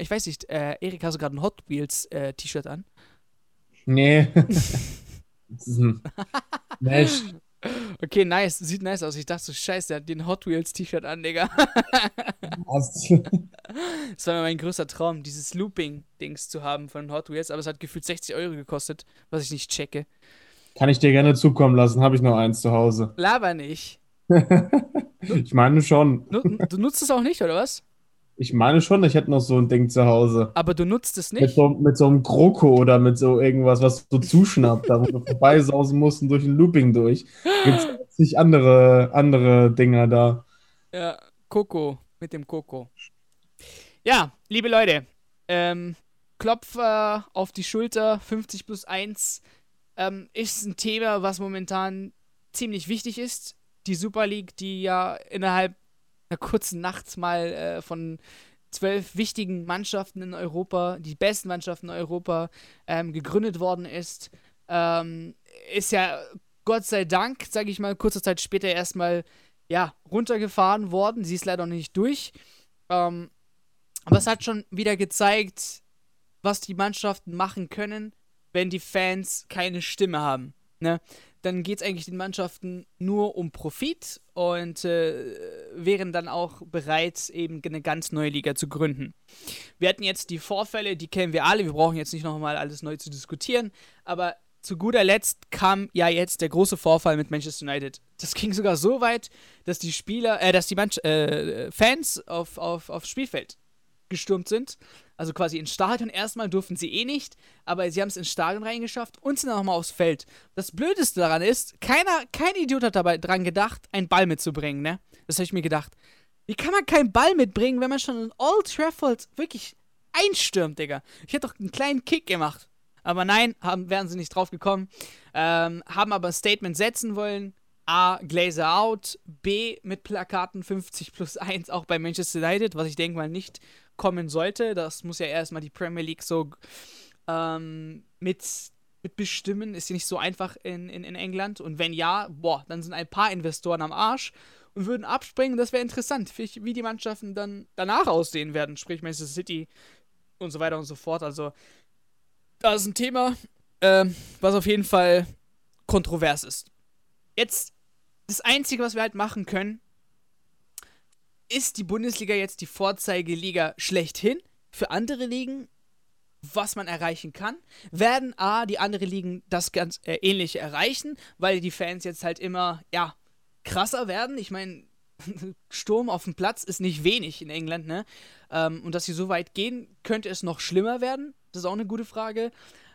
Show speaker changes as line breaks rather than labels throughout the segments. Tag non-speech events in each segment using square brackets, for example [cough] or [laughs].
Ich weiß nicht, äh, Erik, hast du gerade ein Hot Wheels äh, T-Shirt an?
Nee. [laughs] Mesh.
Okay, nice. Sieht nice aus. Ich dachte so, scheiße, der hat den Hot Wheels T-Shirt an, Digga.
Was?
Das war mein größter Traum, dieses Looping-Dings zu haben von Hot Wheels, aber es hat gefühlt 60 Euro gekostet, was ich nicht checke.
Kann ich dir gerne zukommen lassen, habe ich noch eins zu Hause.
Laber nicht. [laughs]
Ich meine schon.
Nu du nutzt es auch nicht, oder was?
Ich meine schon, ich hätte noch so ein Ding zu Hause.
Aber du nutzt es
Mit
nicht?
so, mit so einem Kroko oder mit so irgendwas, was so zuschnappt, da wo du [laughs] vorbeisausen musst und durch ein Looping durch. Gibt es zig andere, andere Dinger da.
Ja, Coco, mit dem Coco. Ja, liebe Leute, ähm, Klopfer auf die Schulter, 50 plus 1, ähm, ist ein Thema, was momentan ziemlich wichtig ist. Die Super League, die ja innerhalb einer kurzen Nacht mal äh, von zwölf wichtigen Mannschaften in Europa, die besten Mannschaften in Europa, ähm, gegründet worden ist, ähm, ist ja Gott sei Dank, sage ich mal, kurze Zeit später erstmal ja, runtergefahren worden. Sie ist leider noch nicht durch. Ähm, aber es hat schon wieder gezeigt, was die Mannschaften machen können, wenn die Fans keine Stimme haben. Ne? Dann geht es eigentlich den Mannschaften nur um Profit und äh, wären dann auch bereit, eben eine ganz neue Liga zu gründen. Wir hatten jetzt die Vorfälle, die kennen wir alle. Wir brauchen jetzt nicht nochmal alles neu zu diskutieren. Aber zu guter Letzt kam ja jetzt der große Vorfall mit Manchester United. Das ging sogar so weit, dass die Spieler, äh, dass die Manch äh, Fans auf, auf, aufs Spielfeld gestürmt sind. Also quasi ins Stadion. Erstmal durften sie eh nicht, aber sie haben es ins Stadion reingeschafft und sind dann nochmal aufs Feld. Das Blödeste daran ist, keiner, kein Idiot hat dabei dran gedacht, einen Ball mitzubringen, ne? Das habe ich mir gedacht. Wie kann man keinen Ball mitbringen, wenn man schon in Old Trafford wirklich einstürmt, Digga? Ich hätte doch einen kleinen Kick gemacht. Aber nein, haben, wären sie nicht drauf gekommen. Ähm, haben aber ein Statement setzen wollen. A, Glazer out. B, mit Plakaten 50 plus 1 auch bei Manchester United, was ich denke mal nicht kommen sollte. Das muss ja erstmal die Premier League so ähm, mit, mit bestimmen. Ist ja nicht so einfach in, in, in England. Und wenn ja, boah, dann sind ein paar Investoren am Arsch und würden abspringen. Das wäre interessant, wie die Mannschaften dann danach aussehen werden. Sprich Manchester City und so weiter und so fort. Also, das ist ein Thema, ähm, was auf jeden Fall kontrovers ist. Jetzt, das Einzige, was wir halt machen können, ist die Bundesliga jetzt die Vorzeigeliga schlechthin für andere Ligen, was man erreichen kann? Werden A, die anderen Ligen das ganz äh, ähnliche erreichen, weil die Fans jetzt halt immer, ja, krasser werden? Ich meine, [laughs] Sturm auf dem Platz ist nicht wenig in England, ne? Ähm, und dass sie so weit gehen, könnte es noch schlimmer werden? Das ist auch eine gute Frage.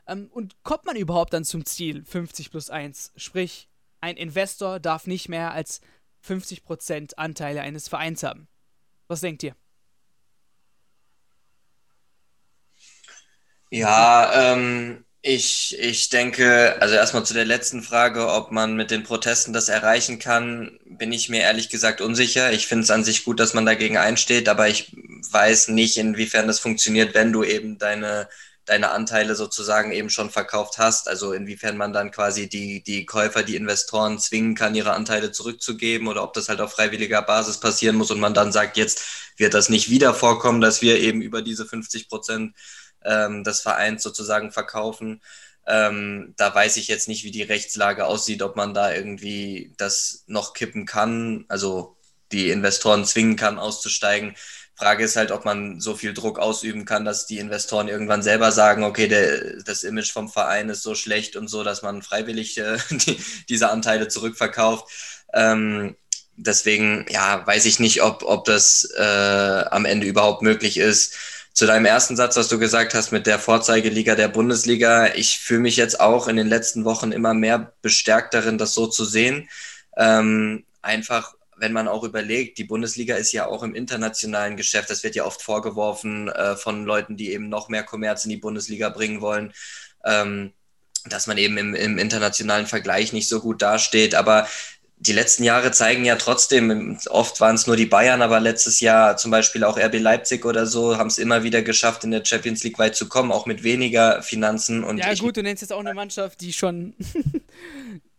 Ähm, und kommt man überhaupt dann zum Ziel 50 plus 1? Sprich, ein Investor darf nicht mehr als 50% Anteile eines Vereins haben. Was denkt ihr?
Ja, ähm, ich, ich denke, also erstmal zu der letzten Frage, ob man mit den Protesten das erreichen kann, bin ich mir ehrlich gesagt unsicher. Ich finde es an sich gut, dass man dagegen einsteht, aber ich weiß nicht, inwiefern das funktioniert, wenn du eben deine, deine Anteile sozusagen eben schon verkauft hast. Also inwiefern man dann quasi die, die Käufer, die Investoren zwingen kann, ihre Anteile zurückzugeben oder ob das halt auf freiwilliger Basis passieren muss und man dann sagt, jetzt wird das nicht wieder vorkommen, dass wir eben über diese 50 Prozent ähm, des Vereins sozusagen verkaufen. Ähm, da weiß ich jetzt nicht, wie die Rechtslage aussieht, ob man da irgendwie das noch kippen kann, also die Investoren zwingen kann, auszusteigen. Frage ist halt, ob man so viel Druck ausüben kann, dass die Investoren irgendwann selber sagen, okay, der, das Image vom Verein ist so schlecht und so, dass man freiwillig äh, [laughs] die, diese Anteile zurückverkauft. Ähm, deswegen, ja, weiß ich nicht, ob, ob das äh, am Ende überhaupt möglich ist. Zu deinem ersten Satz, was du gesagt hast mit der Vorzeigeliga der Bundesliga, ich fühle mich jetzt auch in den letzten Wochen immer mehr bestärkt darin, das so zu sehen. Ähm, einfach, wenn man auch überlegt, die Bundesliga ist ja auch im internationalen Geschäft, das wird ja oft vorgeworfen äh, von Leuten, die eben noch mehr Kommerz in die Bundesliga bringen wollen. Ähm, dass man eben im, im internationalen Vergleich nicht so gut dasteht. Aber die letzten Jahre zeigen ja trotzdem, oft waren es nur die Bayern, aber letztes Jahr zum Beispiel auch RB Leipzig oder so, haben es immer wieder geschafft, in der Champions League weit zu kommen, auch mit weniger Finanzen. Und
Ja, gut, du nennst jetzt auch eine Mannschaft, die schon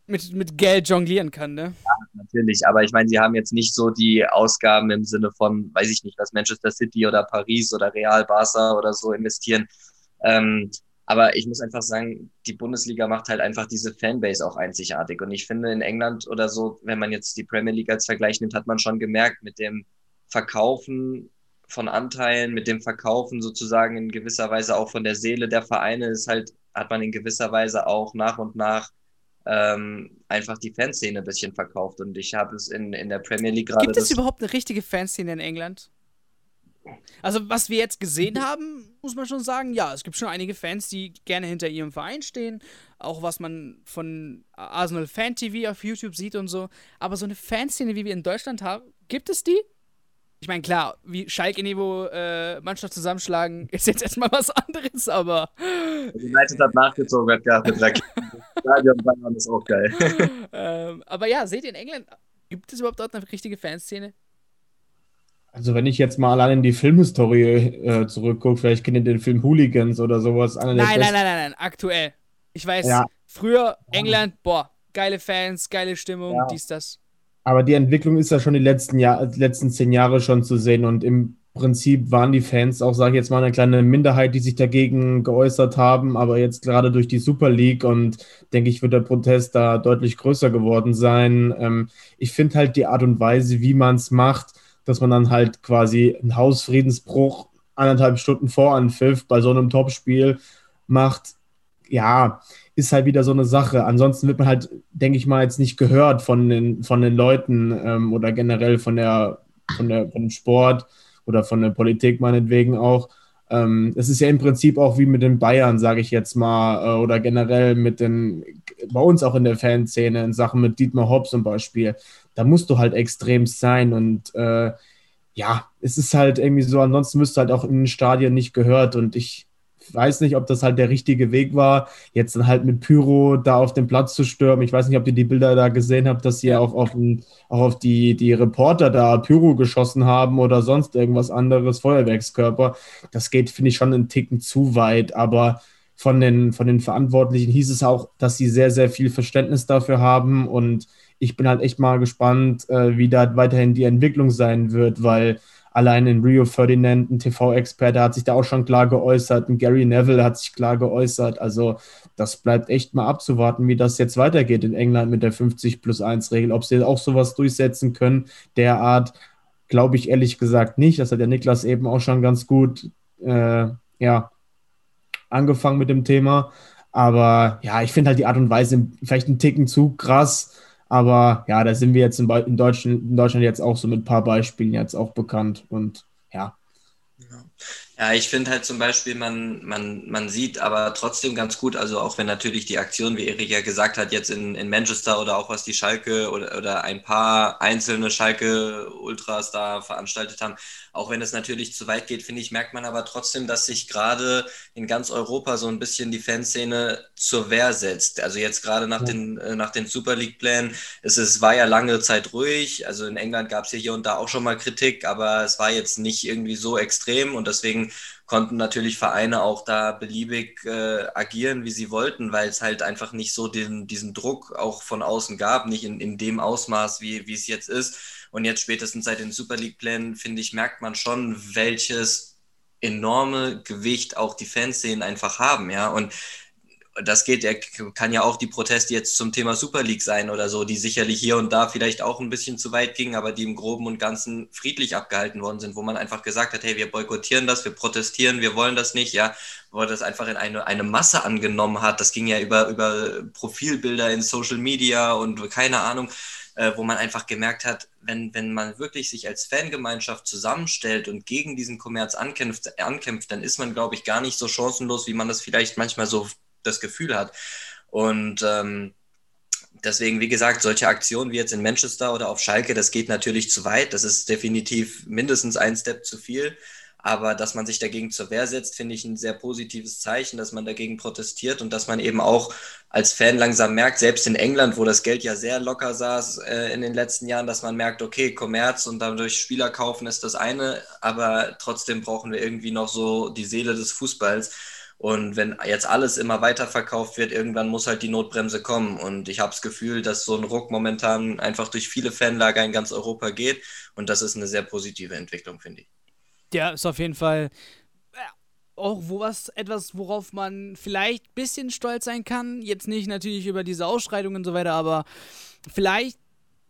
mit, mit Geld jonglieren kann, ne?
Ja, natürlich. Aber ich meine, sie haben jetzt nicht so die Ausgaben im Sinne von, weiß ich nicht, was Manchester City oder Paris oder Real Barca oder so investieren. Ähm, aber ich muss einfach sagen, die Bundesliga macht halt einfach diese Fanbase auch einzigartig. Und ich finde, in England oder so, wenn man jetzt die Premier League als Vergleich nimmt, hat man schon gemerkt, mit dem Verkaufen von Anteilen, mit dem Verkaufen sozusagen in gewisser Weise auch von der Seele der Vereine ist halt, hat man in gewisser Weise auch nach und nach ähm, einfach die Fanszene ein bisschen verkauft. Und ich habe es in, in der Premier League gerade.
Gibt es überhaupt eine richtige Fanszene in England? Also, was wir jetzt gesehen haben, muss man schon sagen, ja, es gibt schon einige Fans, die gerne hinter ihrem Verein stehen. Auch was man von Arsenal Fan TV auf YouTube sieht und so. Aber so eine Fanszene, wie wir in Deutschland haben, gibt es die? Ich meine, klar, wie Schalke-Niveau äh, Mannschaft zusammenschlagen, [laughs] ist jetzt erstmal was anderes, aber.
United hat nachgezogen, hat gehabt mit [laughs] Stadion Bayern ist auch geil. [laughs]
ähm, aber ja, seht ihr in England, gibt es überhaupt dort eine richtige Fanszene?
Also wenn ich jetzt mal allein in die Filmhistorie äh, zurückgucke, vielleicht kennt ihr den Film Hooligans oder sowas.
Nein, nein, nein, nein, nein, aktuell. Ich weiß, ja. früher England, boah, geile Fans, geile Stimmung, ja. dies, das.
Aber die Entwicklung ist ja schon die letzten, Jahr, letzten zehn Jahre schon zu sehen. Und im Prinzip waren die Fans auch, sage ich jetzt mal, eine kleine Minderheit, die sich dagegen geäußert haben, aber jetzt gerade durch die Super League und denke ich, wird der Protest da deutlich größer geworden sein. Ähm, ich finde halt die Art und Weise, wie man es macht, dass man dann halt quasi einen Hausfriedensbruch anderthalb Stunden vor Anpfiff bei so einem Topspiel macht, ja, ist halt wieder so eine Sache. Ansonsten wird man halt, denke ich mal, jetzt nicht gehört von den, von den Leuten ähm, oder generell von der, von der, von dem Sport oder von der Politik meinetwegen auch. Ähm, es ist ja im Prinzip auch wie mit den Bayern, sage ich jetzt mal, äh, oder generell mit den, bei uns auch in der Fanszene in Sachen mit Dietmar Hopp zum Beispiel. Da musst du halt extrem sein und äh, ja, es ist halt irgendwie so, ansonsten müsste halt auch in den Stadien nicht gehört und ich weiß nicht, ob das halt der richtige Weg war, jetzt dann halt mit Pyro da auf den Platz zu stürmen. Ich weiß nicht, ob ihr die Bilder da gesehen habt, dass sie auch auf, den, auch auf die, die Reporter da Pyro geschossen haben oder sonst irgendwas anderes, Feuerwerkskörper. Das geht, finde ich, schon einen Ticken zu weit, aber von den, von den Verantwortlichen hieß es auch, dass sie sehr, sehr viel Verständnis dafür haben und ich bin halt echt mal gespannt, äh, wie da weiterhin die Entwicklung sein wird, weil Allein in Rio Ferdinand, ein TV-Experte, hat sich da auch schon klar geäußert. Ein Gary Neville hat sich klar geäußert. Also das bleibt echt mal abzuwarten, wie das jetzt weitergeht in England mit der 50 plus 1 Regel. Ob sie auch sowas durchsetzen können, derart, glaube ich ehrlich gesagt nicht. Das hat der Niklas eben auch schon ganz gut äh, ja, angefangen mit dem Thema. Aber ja, ich finde halt die Art und Weise vielleicht ein Ticken zu krass. Aber ja, da sind wir jetzt in, in, Deutschland, in Deutschland jetzt auch so mit ein paar Beispielen jetzt auch bekannt. Und ja,
ja, ich finde halt zum Beispiel, man, man, man sieht aber trotzdem ganz gut, also auch wenn natürlich die Aktion, wie Erik ja gesagt hat, jetzt in, in Manchester oder auch was die Schalke oder, oder ein paar einzelne Schalke-Ultras da veranstaltet haben, auch wenn es natürlich zu weit geht, finde ich, merkt man aber trotzdem, dass sich gerade in ganz Europa so ein bisschen die Fanszene zur Wehr setzt. Also jetzt gerade nach, ja. den, äh, nach den Super League-Plänen, es, es war ja lange Zeit ruhig, also in England gab es ja hier und da auch schon mal Kritik, aber es war jetzt nicht irgendwie so extrem und deswegen konnten natürlich Vereine auch da beliebig äh, agieren, wie sie wollten, weil es halt einfach nicht so den, diesen Druck auch von außen gab, nicht in, in dem Ausmaß, wie, wie es jetzt ist. Und jetzt spätestens seit den Super League-Plänen, finde ich, merkt man schon, welches enorme Gewicht auch die Fanszenen einfach haben, ja. Und das geht, er kann ja auch die Proteste jetzt zum Thema Super League sein oder so, die sicherlich hier und da vielleicht auch ein bisschen zu weit gingen, aber die im Groben und Ganzen friedlich abgehalten worden sind, wo man einfach gesagt hat, hey, wir boykottieren das, wir protestieren, wir wollen das nicht, ja, wo das einfach in eine, eine Masse angenommen hat. Das ging ja über, über Profilbilder in Social Media und keine Ahnung, äh, wo man einfach gemerkt hat, wenn, wenn man wirklich sich als Fangemeinschaft zusammenstellt und gegen diesen Kommerz ankämpft, ankämpft dann ist man, glaube ich, gar nicht so chancenlos, wie man das vielleicht manchmal so das Gefühl hat. Und ähm, deswegen, wie gesagt, solche Aktionen wie jetzt in Manchester oder auf Schalke, das geht natürlich zu weit. Das ist definitiv mindestens ein Step zu viel. Aber dass man sich dagegen zur Wehr setzt, finde ich ein sehr positives Zeichen, dass man dagegen protestiert und dass man eben auch als Fan langsam merkt, selbst in England, wo das Geld ja sehr locker saß äh, in den letzten Jahren, dass man merkt, okay, Kommerz und dadurch Spieler kaufen ist das eine, aber trotzdem brauchen wir irgendwie noch so die Seele des Fußballs. Und wenn jetzt alles immer weiter verkauft wird, irgendwann muss halt die Notbremse kommen. Und ich habe das Gefühl, dass so ein Ruck momentan einfach durch viele Fanlager in ganz Europa geht. Und das ist eine sehr positive Entwicklung, finde ich.
Ja, ist auf jeden Fall auch wo was, etwas, worauf man vielleicht ein bisschen stolz sein kann. Jetzt nicht natürlich über diese Ausschreitungen und so weiter, aber vielleicht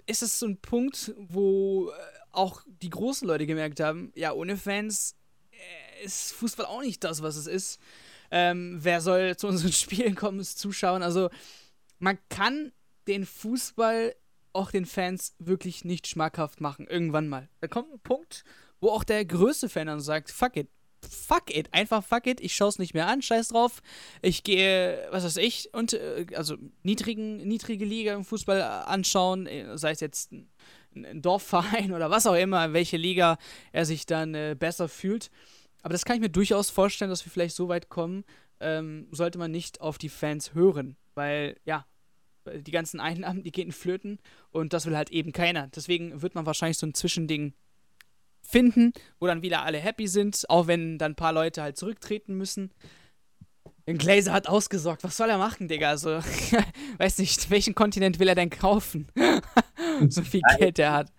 ist es so ein Punkt, wo äh, auch die großen Leute gemerkt haben, ja, ohne Fans äh, ist Fußball auch nicht das, was es ist. Ähm, wer soll [laughs] zu unseren Spielen kommen, es zuschauen? Also, man kann den Fußball auch den Fans wirklich nicht schmackhaft machen. Irgendwann mal. Da kommt ein Punkt, wo auch der größte Fan dann sagt, fuck it, fuck it, einfach fuck it, ich schaue es nicht mehr an, scheiß drauf. Ich gehe, was weiß ich, und äh, also niedrigen, niedrige Liga im Fußball anschauen, äh, sei es jetzt ein, ein Dorfverein [laughs] oder was auch immer, welche Liga er sich dann äh, besser fühlt. Aber das kann ich mir durchaus vorstellen, dass wir vielleicht so weit kommen, ähm, sollte man nicht auf die Fans hören. Weil, ja, die ganzen Einnahmen, die gehen flöten und das will halt eben keiner. Deswegen wird man wahrscheinlich so ein Zwischending finden, wo dann wieder alle happy sind, auch wenn dann ein paar Leute halt zurücktreten müssen. Den Glazer hat ausgesorgt. Was soll er machen, Digga? Also, [laughs] weiß nicht, welchen Kontinent will er denn kaufen? [laughs] so viel Geld er hat.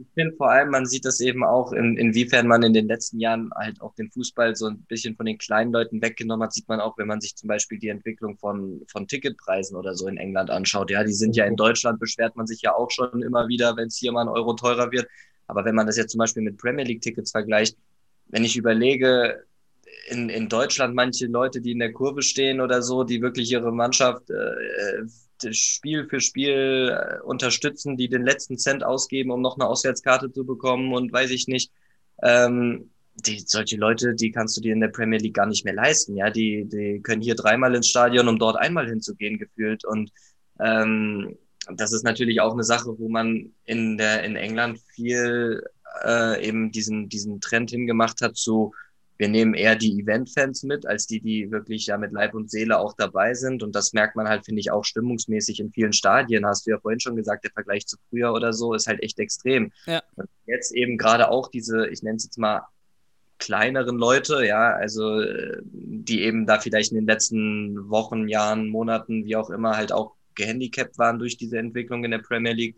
Ich finde vor allem, man sieht das eben auch, in, inwiefern man in den letzten Jahren halt auch den Fußball so ein bisschen von den kleinen Leuten weggenommen hat, sieht man auch, wenn man sich zum Beispiel die Entwicklung von, von Ticketpreisen oder so in England anschaut. Ja, die sind ja in Deutschland, beschwert man sich ja auch schon immer wieder, wenn es hier mal ein Euro teurer wird. Aber wenn man das jetzt zum Beispiel mit Premier League-Tickets vergleicht, wenn ich überlege, in, in Deutschland manche Leute, die in der Kurve stehen oder so, die wirklich ihre Mannschaft äh, Spiel für Spiel äh, unterstützen, die den letzten Cent ausgeben, um noch eine Auswärtskarte zu bekommen und weiß ich nicht. Ähm, die, solche Leute, die kannst du dir in der Premier League gar nicht mehr leisten. Ja, die, die können hier dreimal ins Stadion, um dort einmal hinzugehen, gefühlt. Und ähm, das ist natürlich auch eine Sache, wo man in der in England viel äh, eben diesen diesen Trend hingemacht hat zu wir nehmen eher die Event-Fans mit, als die, die wirklich ja mit Leib und Seele auch dabei sind. Und das merkt man halt, finde ich, auch stimmungsmäßig in vielen Stadien. Hast du ja vorhin schon gesagt, der Vergleich zu früher oder so ist halt echt extrem. Ja. Und jetzt eben gerade auch diese, ich nenne es jetzt mal kleineren Leute, ja, also die eben da vielleicht in den letzten Wochen, Jahren, Monaten, wie auch immer, halt auch gehandicapt waren durch diese Entwicklung in der Premier League,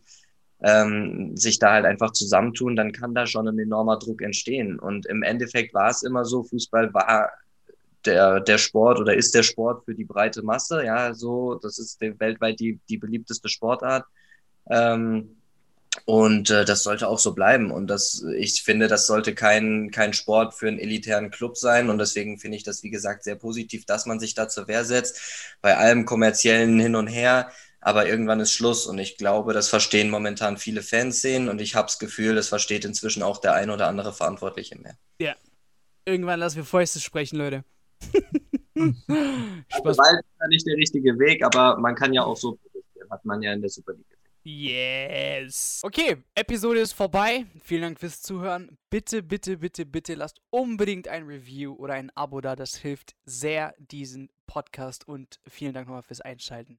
ähm, sich da halt einfach zusammentun, dann kann da schon ein enormer Druck entstehen. Und im Endeffekt war es immer so, Fußball war der, der Sport oder ist der Sport für die breite Masse, ja, so, das ist weltweit die, die beliebteste Sportart. Ähm, und äh, das sollte auch so bleiben. Und das, ich finde, das sollte kein, kein Sport für einen elitären Club sein. Und deswegen finde ich das, wie gesagt, sehr positiv, dass man sich da zur Wehr setzt. Bei allem kommerziellen Hin und Her. Aber irgendwann ist Schluss. Und ich glaube, das verstehen momentan viele Fans sehen. Und ich habe das Gefühl, das versteht inzwischen auch der ein oder andere Verantwortliche mehr.
Ja. Irgendwann lassen wir Fäuste sprechen, Leute. [laughs]
Spaß. Also, ist ja nicht der richtige Weg, aber man kann ja auch so hat man ja in der Super League.
Yes. Okay, Episode ist vorbei. Vielen Dank fürs Zuhören. Bitte, bitte, bitte, bitte lasst unbedingt ein Review oder ein Abo da. Das hilft sehr diesen Podcast und vielen Dank nochmal fürs Einschalten.